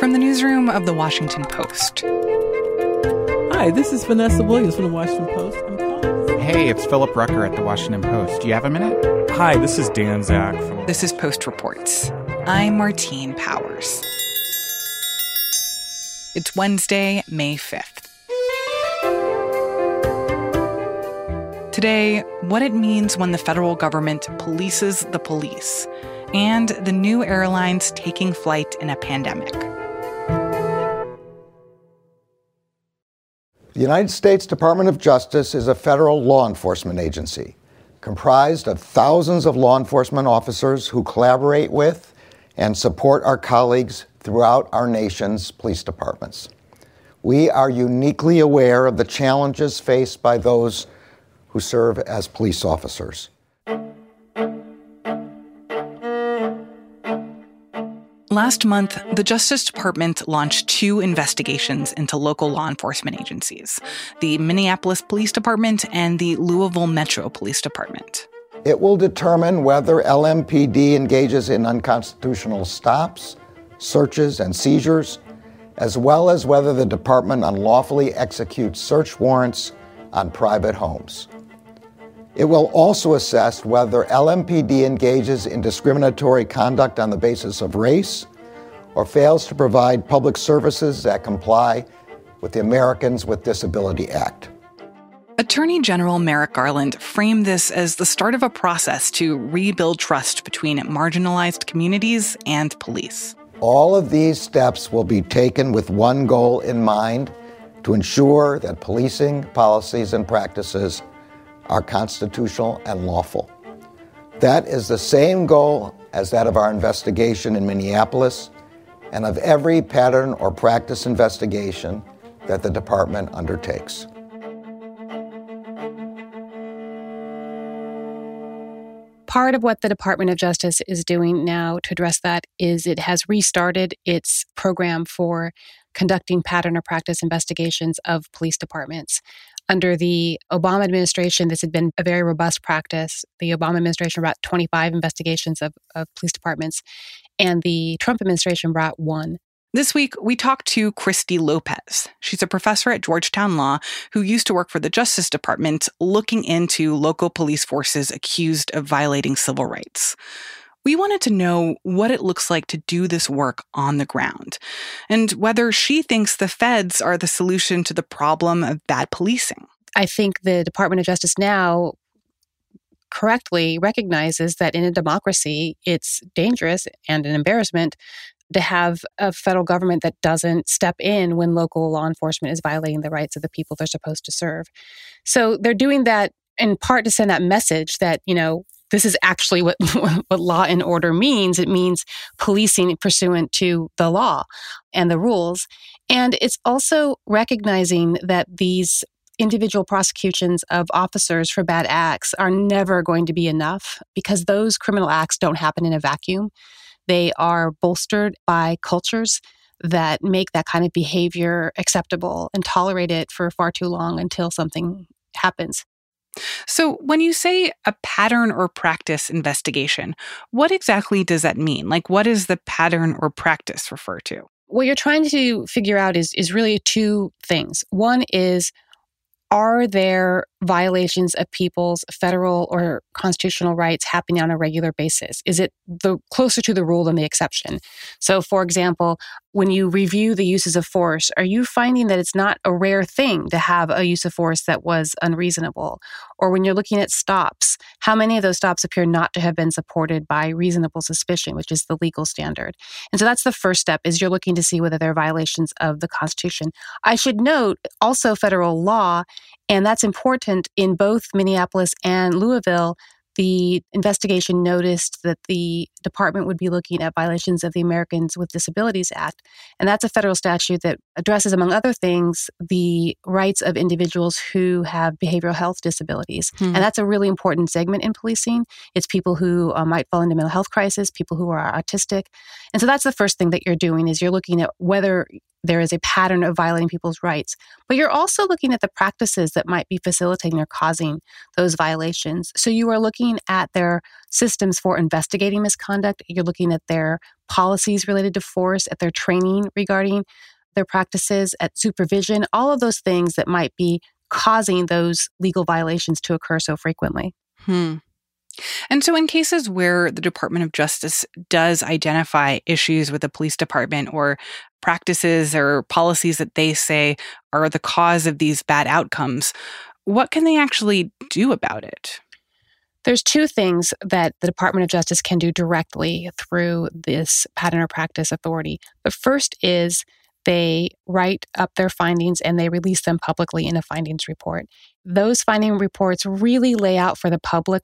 From the newsroom of The Washington Post. Hi, this is Vanessa Williams from The Washington Post. Hey, it's Philip Rucker at The Washington Post. Do you have a minute? Hi, this is Dan Zak from. This is Post Reports. I'm Martine Powers. It's Wednesday, May 5th. Today, what it means when the federal government polices the police, and the new airlines taking flight in a pandemic. The United States Department of Justice is a federal law enforcement agency comprised of thousands of law enforcement officers who collaborate with and support our colleagues throughout our nation's police departments. We are uniquely aware of the challenges faced by those who serve as police officers. Last month, the Justice Department launched two investigations into local law enforcement agencies the Minneapolis Police Department and the Louisville Metro Police Department. It will determine whether LMPD engages in unconstitutional stops, searches, and seizures, as well as whether the department unlawfully executes search warrants on private homes. It will also assess whether LMPD engages in discriminatory conduct on the basis of race or fails to provide public services that comply with the Americans with Disability Act. Attorney General Merrick Garland framed this as the start of a process to rebuild trust between marginalized communities and police. All of these steps will be taken with one goal in mind to ensure that policing policies and practices are constitutional and lawful. That is the same goal as that of our investigation in Minneapolis and of every pattern or practice investigation that the department undertakes. Part of what the Department of Justice is doing now to address that is it has restarted its program for conducting pattern or practice investigations of police departments. Under the Obama administration, this had been a very robust practice. The Obama administration brought 25 investigations of, of police departments, and the Trump administration brought one. This week, we talked to Christy Lopez. She's a professor at Georgetown Law who used to work for the Justice Department looking into local police forces accused of violating civil rights. We wanted to know what it looks like to do this work on the ground and whether she thinks the feds are the solution to the problem of bad policing. I think the Department of Justice now correctly recognizes that in a democracy, it's dangerous and an embarrassment to have a federal government that doesn't step in when local law enforcement is violating the rights of the people they're supposed to serve. So they're doing that in part to send that message that, you know, this is actually what, what law and order means. It means policing pursuant to the law and the rules. And it's also recognizing that these individual prosecutions of officers for bad acts are never going to be enough because those criminal acts don't happen in a vacuum. They are bolstered by cultures that make that kind of behavior acceptable and tolerate it for far too long until something happens. So, when you say a pattern or practice investigation, what exactly does that mean? Like, what does the pattern or practice refer to? What you're trying to figure out is, is really two things. One is, are there violations of people's federal or constitutional rights happening on a regular basis? Is it the closer to the rule than the exception? So, for example, when you review the uses of force, are you finding that it's not a rare thing to have a use of force that was unreasonable? Or when you're looking at stops, how many of those stops appear not to have been supported by reasonable suspicion, which is the legal standard? And so that's the first step is you're looking to see whether there are violations of the Constitution. I should note also federal law, and that's important in both Minneapolis and Louisville the investigation noticed that the department would be looking at violations of the Americans with Disabilities Act. And that's a federal statute that addresses, among other things, the rights of individuals who have behavioral health disabilities. Hmm. And that's a really important segment in policing. It's people who uh, might fall into mental health crisis, people who are autistic. And so that's the first thing that you're doing is you're looking at whether there is a pattern of violating people's rights. But you're also looking at the practices that might be facilitating or causing those violations. So you are looking at their systems for investigating misconduct. You're looking at their policies related to force, at their training regarding their practices, at supervision, all of those things that might be causing those legal violations to occur so frequently. Hmm. And so, in cases where the Department of Justice does identify issues with the police department or practices or policies that they say are the cause of these bad outcomes, what can they actually do about it? There's two things that the Department of Justice can do directly through this pattern or practice authority. The first is they write up their findings and they release them publicly in a findings report. Those finding reports really lay out for the public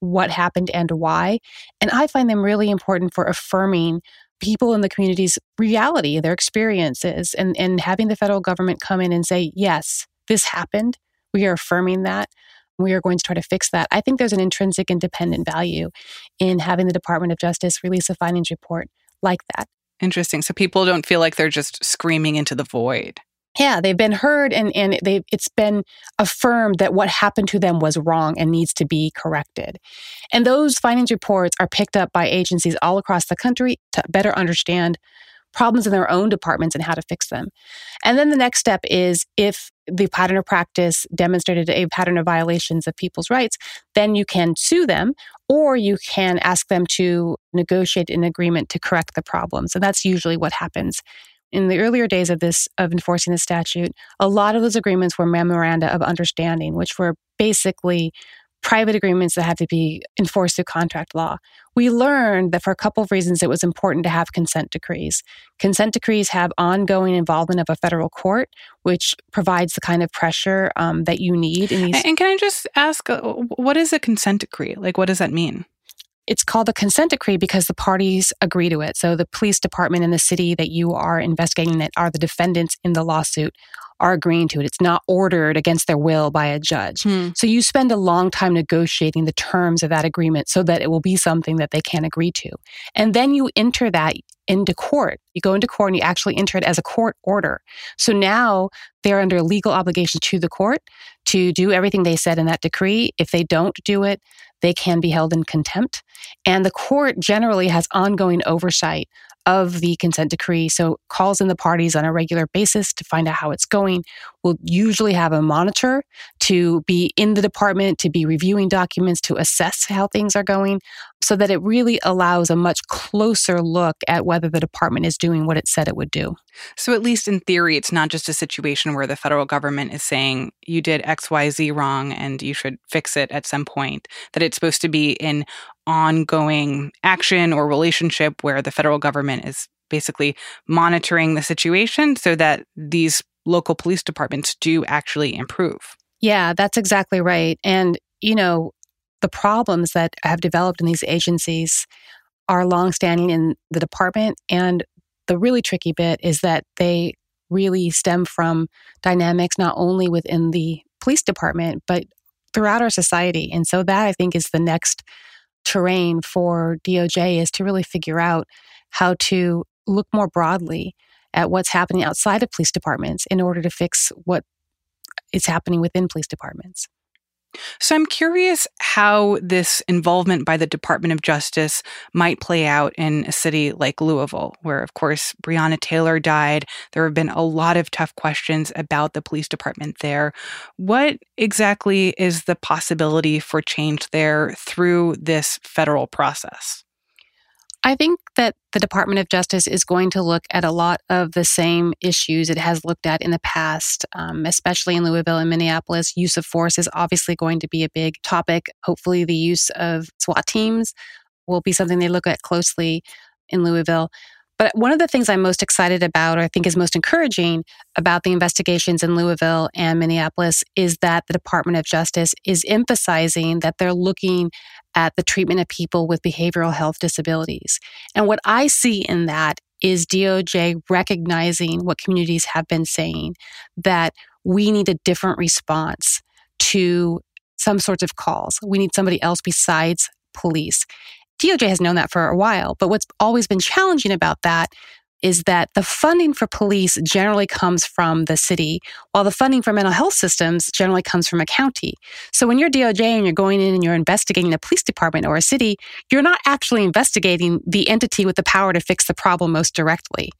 what happened and why. And I find them really important for affirming people in the community's reality, their experiences, and, and having the federal government come in and say, yes, this happened. We are affirming that. We are going to try to fix that. I think there's an intrinsic independent value in having the Department of Justice release a findings report like that. Interesting. So people don't feel like they're just screaming into the void. Yeah, they've been heard and, and they it's been affirmed that what happened to them was wrong and needs to be corrected. And those findings reports are picked up by agencies all across the country to better understand problems in their own departments and how to fix them. And then the next step is if the pattern of practice demonstrated a pattern of violations of people's rights, then you can sue them or you can ask them to negotiate an agreement to correct the problems. And that's usually what happens. In the earlier days of this of enforcing the statute, a lot of those agreements were memoranda of understanding, which were basically private agreements that had to be enforced through contract law. We learned that for a couple of reasons it was important to have consent decrees. Consent decrees have ongoing involvement of a federal court, which provides the kind of pressure um, that you need. In these- and can I just ask, uh, what is a consent decree? Like, what does that mean? It's called a consent decree because the parties agree to it. So the police department in the city that you are investigating that are the defendants in the lawsuit are agreeing to it. It's not ordered against their will by a judge. Hmm. So you spend a long time negotiating the terms of that agreement so that it will be something that they can agree to. And then you enter that into court. You go into court and you actually enter it as a court order. So now they're under legal obligation to the court to do everything they said in that decree. If they don't do it, they can be held in contempt. And the court generally has ongoing oversight of the consent decree. So calls in the parties on a regular basis to find out how it's going. We'll usually have a monitor to be in the department, to be reviewing documents, to assess how things are going, so that it really allows a much closer look at whether the department is doing what it said it would do. So, at least in theory, it's not just a situation where the federal government is saying you did XYZ wrong and you should fix it at some point, that it's supposed to be in ongoing action or relationship where the federal government is basically monitoring the situation so that these local police departments do actually improve. Yeah, that's exactly right. And, you know, the problems that have developed in these agencies are longstanding in the department. And the really tricky bit is that they really stem from dynamics not only within the police department, but throughout our society. And so that I think is the next terrain for DOJ is to really figure out how to look more broadly at what's happening outside of police departments in order to fix what is happening within police departments. So I'm curious how this involvement by the Department of Justice might play out in a city like Louisville, where, of course, Breonna Taylor died. There have been a lot of tough questions about the police department there. What exactly is the possibility for change there through this federal process? I think that the Department of Justice is going to look at a lot of the same issues it has looked at in the past, um, especially in Louisville and Minneapolis. Use of force is obviously going to be a big topic. Hopefully, the use of SWAT teams will be something they look at closely in Louisville. But one of the things I'm most excited about, or I think is most encouraging about the investigations in Louisville and Minneapolis, is that the Department of Justice is emphasizing that they're looking at the treatment of people with behavioral health disabilities. And what I see in that is DOJ recognizing what communities have been saying that we need a different response to some sorts of calls. We need somebody else besides police. DOJ has known that for a while, but what's always been challenging about that is that the funding for police generally comes from the city, while the funding for mental health systems generally comes from a county. So when you're DOJ and you're going in and you're investigating a police department or a city, you're not actually investigating the entity with the power to fix the problem most directly.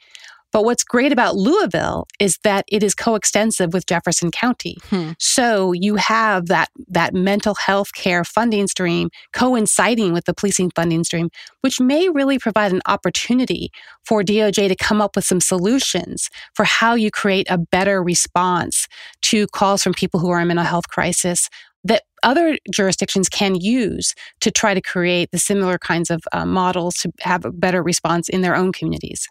But what's great about Louisville is that it is coextensive with Jefferson County. Hmm. So you have that, that mental health care funding stream coinciding with the policing funding stream, which may really provide an opportunity for DOJ to come up with some solutions for how you create a better response to calls from people who are in mental health crisis that other jurisdictions can use to try to create the similar kinds of uh, models to have a better response in their own communities.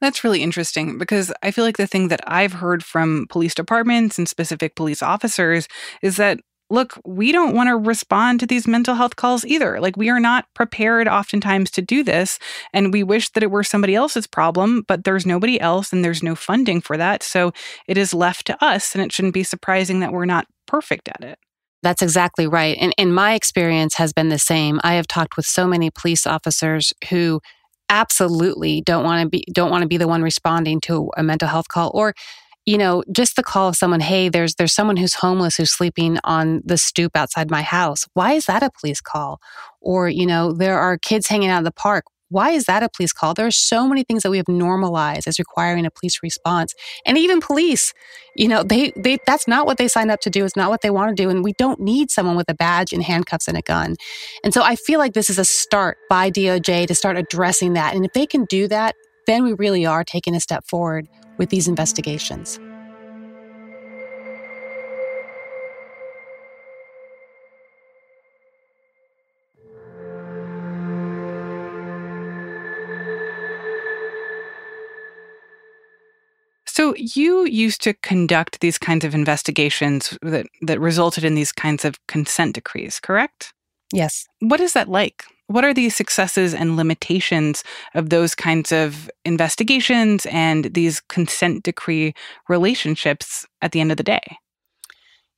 That's really interesting because I feel like the thing that I've heard from police departments and specific police officers is that look, we don't want to respond to these mental health calls either. Like, we are not prepared oftentimes to do this. And we wish that it were somebody else's problem, but there's nobody else and there's no funding for that. So it is left to us. And it shouldn't be surprising that we're not perfect at it. That's exactly right. And, and my experience has been the same. I have talked with so many police officers who absolutely don't want to be don't want to be the one responding to a mental health call or you know just the call of someone hey there's there's someone who's homeless who's sleeping on the stoop outside my house. Why is that a police call? Or you know there are kids hanging out in the park why is that a police call? There are so many things that we have normalized as requiring a police response. And even police, you know, they, they, that's not what they signed up to do. It's not what they want to do. And we don't need someone with a badge and handcuffs and a gun. And so I feel like this is a start by DOJ to start addressing that. And if they can do that, then we really are taking a step forward with these investigations. So you used to conduct these kinds of investigations that, that resulted in these kinds of consent decrees, correct? Yes. What is that like? What are the successes and limitations of those kinds of investigations and these consent decree relationships at the end of the day?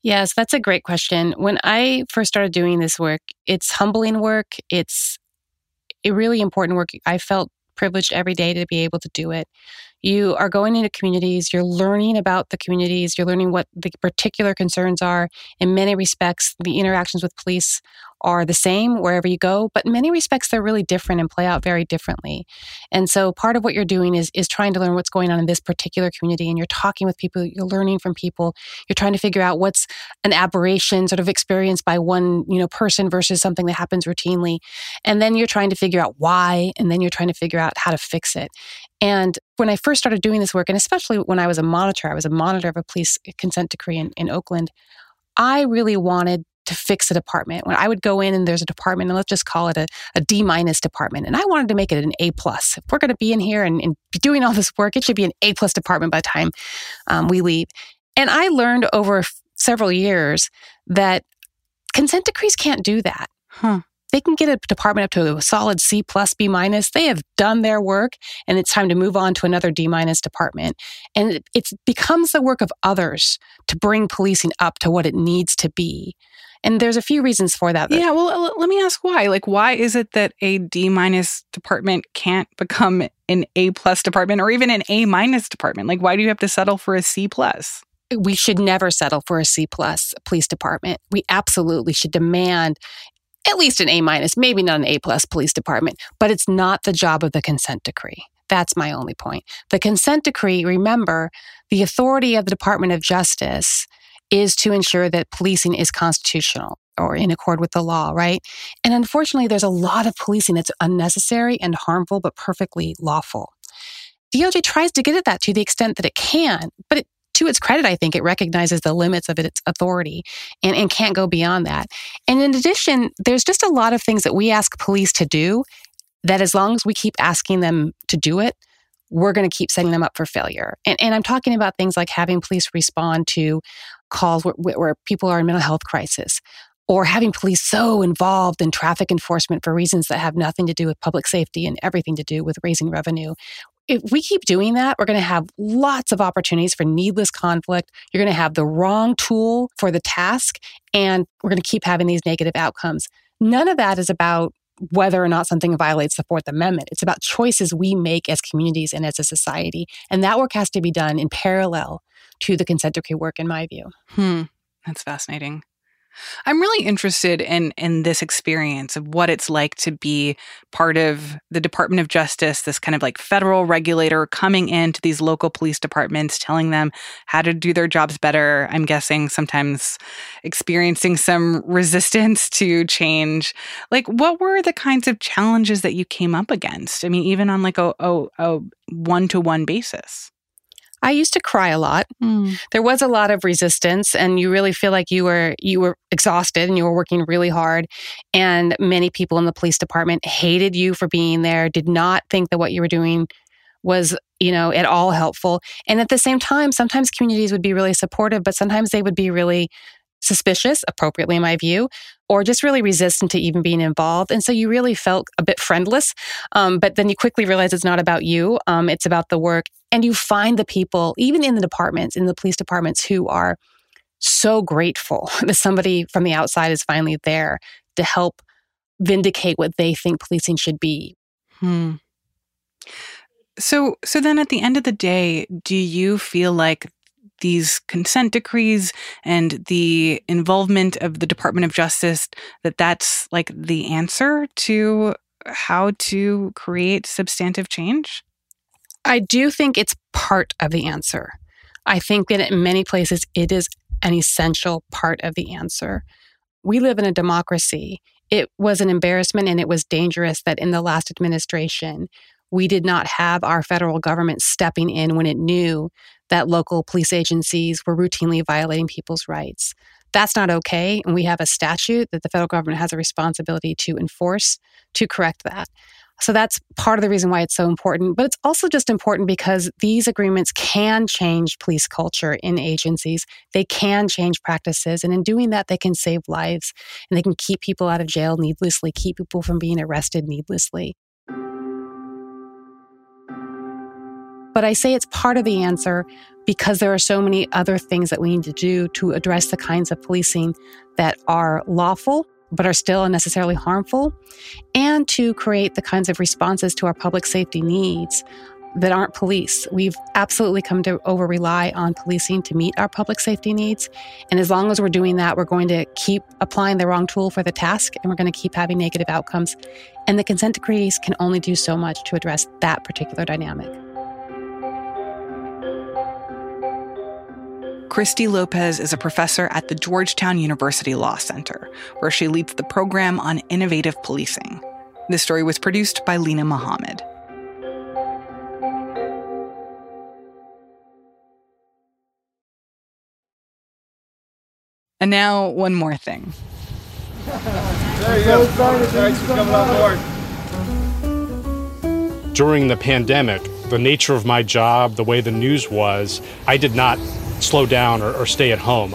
Yes, that's a great question. When I first started doing this work, it's humbling work. It's a really important work. I felt privileged every day to be able to do it. You are going into communities, you're learning about the communities, you're learning what the particular concerns are. In many respects, the interactions with police are the same wherever you go, but in many respects they're really different and play out very differently. And so part of what you're doing is is trying to learn what's going on in this particular community and you're talking with people, you're learning from people, you're trying to figure out what's an aberration sort of experienced by one, you know, person versus something that happens routinely. And then you're trying to figure out why and then you're trying to figure out how to fix it. And when I first started doing this work, and especially when I was a monitor, I was a monitor of a police consent decree in, in Oakland, I really wanted to fix a department. When I would go in and there's a department, and let's just call it a, a D minus department, and I wanted to make it an A plus. If we're going to be in here and, and, be doing all this work, it should be an A plus department by the time um, we leave. And I learned over f- several years that consent decrees can't do that. Huh they can get a department up to a solid C plus B minus. They have done their work and it's time to move on to another D minus department. And it, it becomes the work of others to bring policing up to what it needs to be. And there's a few reasons for that. Yeah, well, let me ask why. Like, why is it that a D minus department can't become an A plus department or even an A minus department? Like, why do you have to settle for a C plus? we should never settle for a C plus police department. We absolutely should demand at least an A minus, maybe not an A plus police department, but it's not the job of the consent decree. That's my only point. The consent decree, remember, the authority of the Department of Justice is to ensure that policing is constitutional or in accord with the law, right? And unfortunately, there's a lot of policing that's unnecessary and harmful, but perfectly lawful. DOJ tries to get at that to the extent that it can, but it to its credit, I think it recognizes the limits of its authority and, and can't go beyond that. And in addition, there's just a lot of things that we ask police to do that as long as we keep asking them to do it, we're going to keep setting them up for failure. And, and I'm talking about things like having police respond to calls where, where people are in mental health crisis, or having police so involved in traffic enforcement for reasons that have nothing to do with public safety and everything to do with raising revenue, if we keep doing that, we're going to have lots of opportunities for needless conflict. You're going to have the wrong tool for the task, and we're going to keep having these negative outcomes. None of that is about whether or not something violates the Fourth Amendment. It's about choices we make as communities and as a society. And that work has to be done in parallel to the consent decree work, in my view. Hmm. That's fascinating. I'm really interested in in this experience of what it's like to be part of the Department of Justice, this kind of like federal regulator coming into these local police departments, telling them how to do their jobs better. I'm guessing sometimes experiencing some resistance to change. Like, what were the kinds of challenges that you came up against? I mean, even on like a one to one basis. I used to cry a lot. Mm. There was a lot of resistance and you really feel like you were you were exhausted and you were working really hard and many people in the police department hated you for being there, did not think that what you were doing was, you know, at all helpful. And at the same time, sometimes communities would be really supportive, but sometimes they would be really suspicious, appropriately in my view, or just really resistant to even being involved. And so you really felt a bit friendless. Um, but then you quickly realize it's not about you, um, it's about the work. And you find the people, even in the departments, in the police departments, who are so grateful that somebody from the outside is finally there to help vindicate what they think policing should be. Hmm. So, so then at the end of the day, do you feel like these consent decrees and the involvement of the Department of Justice that that's like the answer to how to create substantive change? I do think it's part of the answer. I think that in many places it is an essential part of the answer. We live in a democracy. It was an embarrassment and it was dangerous that in the last administration, we did not have our federal government stepping in when it knew that local police agencies were routinely violating people's rights. That's not okay. And we have a statute that the federal government has a responsibility to enforce to correct that. So that's part of the reason why it's so important. But it's also just important because these agreements can change police culture in agencies. They can change practices. And in doing that, they can save lives and they can keep people out of jail needlessly, keep people from being arrested needlessly. But I say it's part of the answer because there are so many other things that we need to do to address the kinds of policing that are lawful but are still unnecessarily harmful, and to create the kinds of responses to our public safety needs that aren't police. We've absolutely come to over rely on policing to meet our public safety needs. And as long as we're doing that, we're going to keep applying the wrong tool for the task and we're going to keep having negative outcomes. And the consent decrees can only do so much to address that particular dynamic. Christy Lopez is a professor at the Georgetown University Law Center, where she leads the program on innovative policing. This story was produced by Lena Mohammed. And now, one more thing. There you go. Thanks for coming on board. During the pandemic, the nature of my job, the way the news was, I did not slow down or, or stay at home.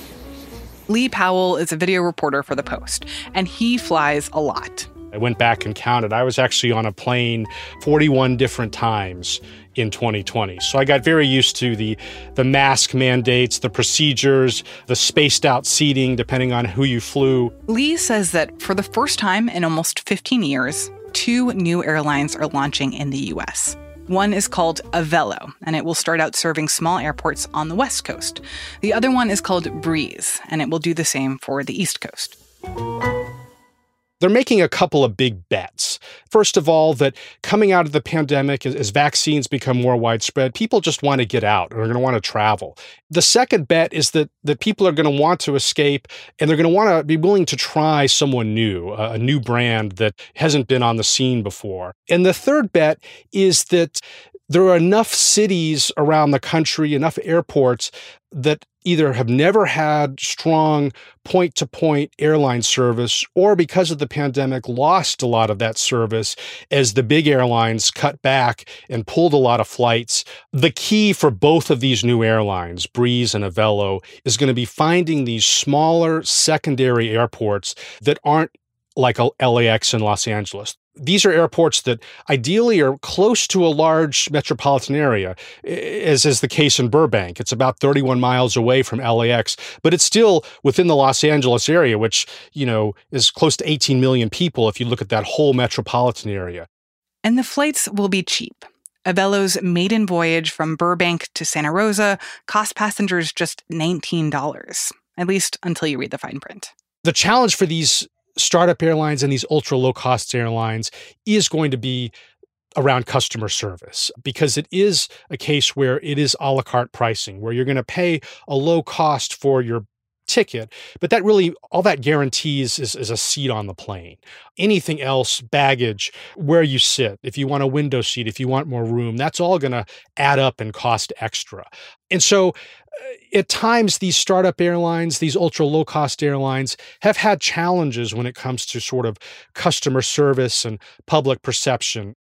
Lee Powell is a video reporter for The Post, and he flies a lot. I went back and counted. I was actually on a plane 41 different times in 2020. So I got very used to the the mask mandates, the procedures, the spaced out seating depending on who you flew. Lee says that for the first time in almost 15 years, two new airlines are launching in the US. One is called Avelo, and it will start out serving small airports on the West Coast. The other one is called Breeze, and it will do the same for the East Coast they're making a couple of big bets. First of all, that coming out of the pandemic, as, vaccines become more widespread, people just want to get out and are going to want to travel. The second bet is that, that people are going to want to escape and they're going to want to be willing to try someone new, a new brand that hasn't been on the scene before. And the third bet is that there are enough cities around the country, enough airports that either have never had strong point to point airline service or because of the pandemic lost a lot of that service as the big airlines cut back and pulled a lot of flights. The key for both of these new airlines, Breeze and Avelo, is going to be finding these smaller secondary airports that aren't like LAX and Los Angeles. These are airports that ideally are close to a large metropolitan area, as is the case in Burbank. It's about 31 miles away from LAX, but it's still within the Los Angeles area, which, you know, is close to 18 million people if you look at that whole metropolitan area. And the flights will be cheap. Avelo's maiden voyage from Burbank to Santa Rosa cost passengers just $19, at least until you read the fine print. The challenge for these startup airlines and these ultra low cost airlines is going to be around customer service because it is a case where it is a la carte pricing, where you're going to pay a low cost for your ticket, but that really, all that guarantees is, is a seat on the plane. Anything else, baggage, where you sit, if you want a window seat, if you want more room, that's all going to add up and cost extra. And so, uh, at times, these startup airlines, these ultra low cost airlines, have had challenges when it comes to sort of customer service and public perception.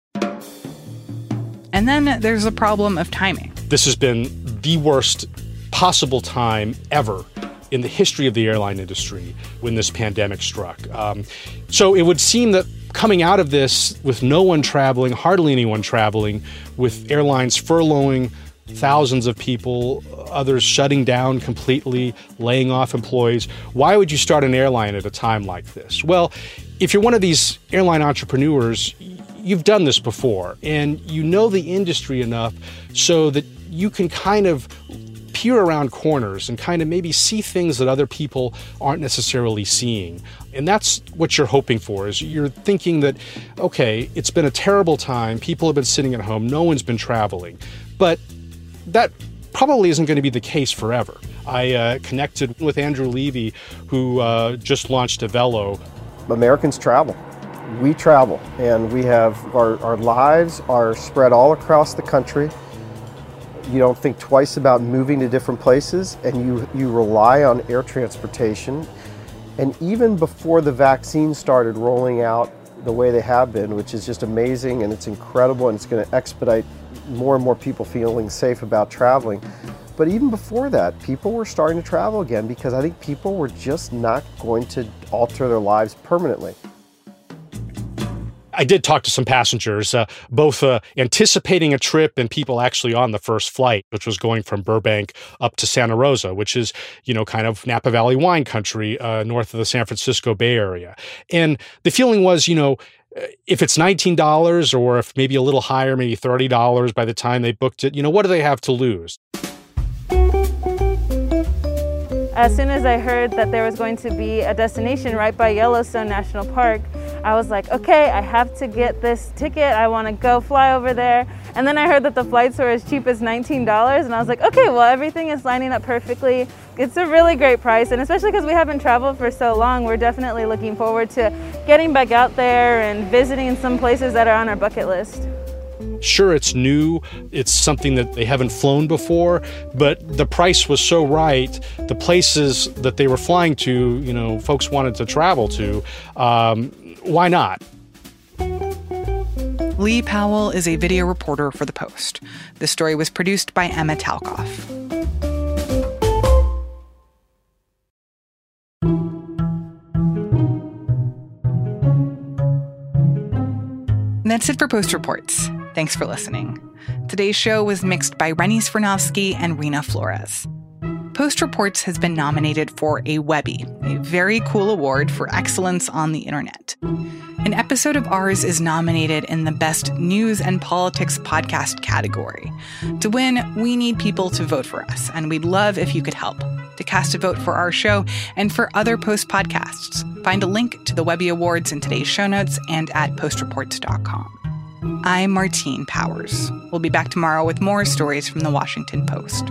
And then there's the problem of timing. This has been the worst possible time ever in the history of the airline industry when this pandemic struck. Um, so it would seem that coming out of this with no one traveling, hardly anyone traveling, with airlines furloughing thousands of people, others shutting down completely, laying off employees, why would you start an airline at a time like this? Well, if you're one of these airline entrepreneurs, you've done this before and you know the industry enough so that you can kind of peer around corners and kind of maybe see things that other people aren't necessarily seeing. And that's what you're hoping for is you're thinking that okay, it's been a terrible time, people have been sitting at home, no one's been traveling. But that probably isn't going to be the case forever. I uh, connected with Andrew Levy, who uh, just launched Avelo. Americans travel. We travel, and we have our, our lives are spread all across the country you don't think twice about moving to different places and you, you rely on air transportation. And even before the vaccine started rolling out the way they have been, which is just amazing and it's incredible and it's going to expedite more and more people feeling safe about traveling. But even before that, people were starting to travel again because I think people were just not going to alter their lives permanently. I did talk to some passengers, uh, both uh, anticipating a trip and people actually on the first flight, which was going from Burbank up to Santa Rosa, which is, you know, kind of Napa Valley wine country uh, north of the San Francisco Bay Area. And the feeling was, you know, uh, if it's $19 or if maybe a little higher, maybe $30 by the time they booked it, you know, what do they have to lose? As soon as I heard that there was going to be a destination right by Yellowstone National Park, I was like, okay, I have to get this ticket. I want to go fly over there. And then I heard that the flights were as cheap as $19, and I was like, okay, well, everything is lining up perfectly. It's a really great price, and especially because we haven't traveled for so long, we're definitely looking forward to getting back out there and visiting some places that are on our bucket list. Sure, it's new, it's something that they haven't flown before, but the price was so right. The places that they were flying to, you know, folks wanted to travel to. Um, why not? Lee Powell is a video reporter for The Post. The story was produced by Emma Talkoff. That's it for Post Reports. Thanks for listening. Today's show was mixed by Rennie Svirnovskiy and Rena Flores. Post Reports has been nominated for a Webby, a very cool award for excellence on the internet. An episode of ours is nominated in the Best News and Politics Podcast category. To win, we need people to vote for us, and we'd love if you could help. To cast a vote for our show and for other Post podcasts, find a link to the Webby Awards in today's show notes and at postreports.com. I'm Martine Powers. We'll be back tomorrow with more stories from the Washington Post.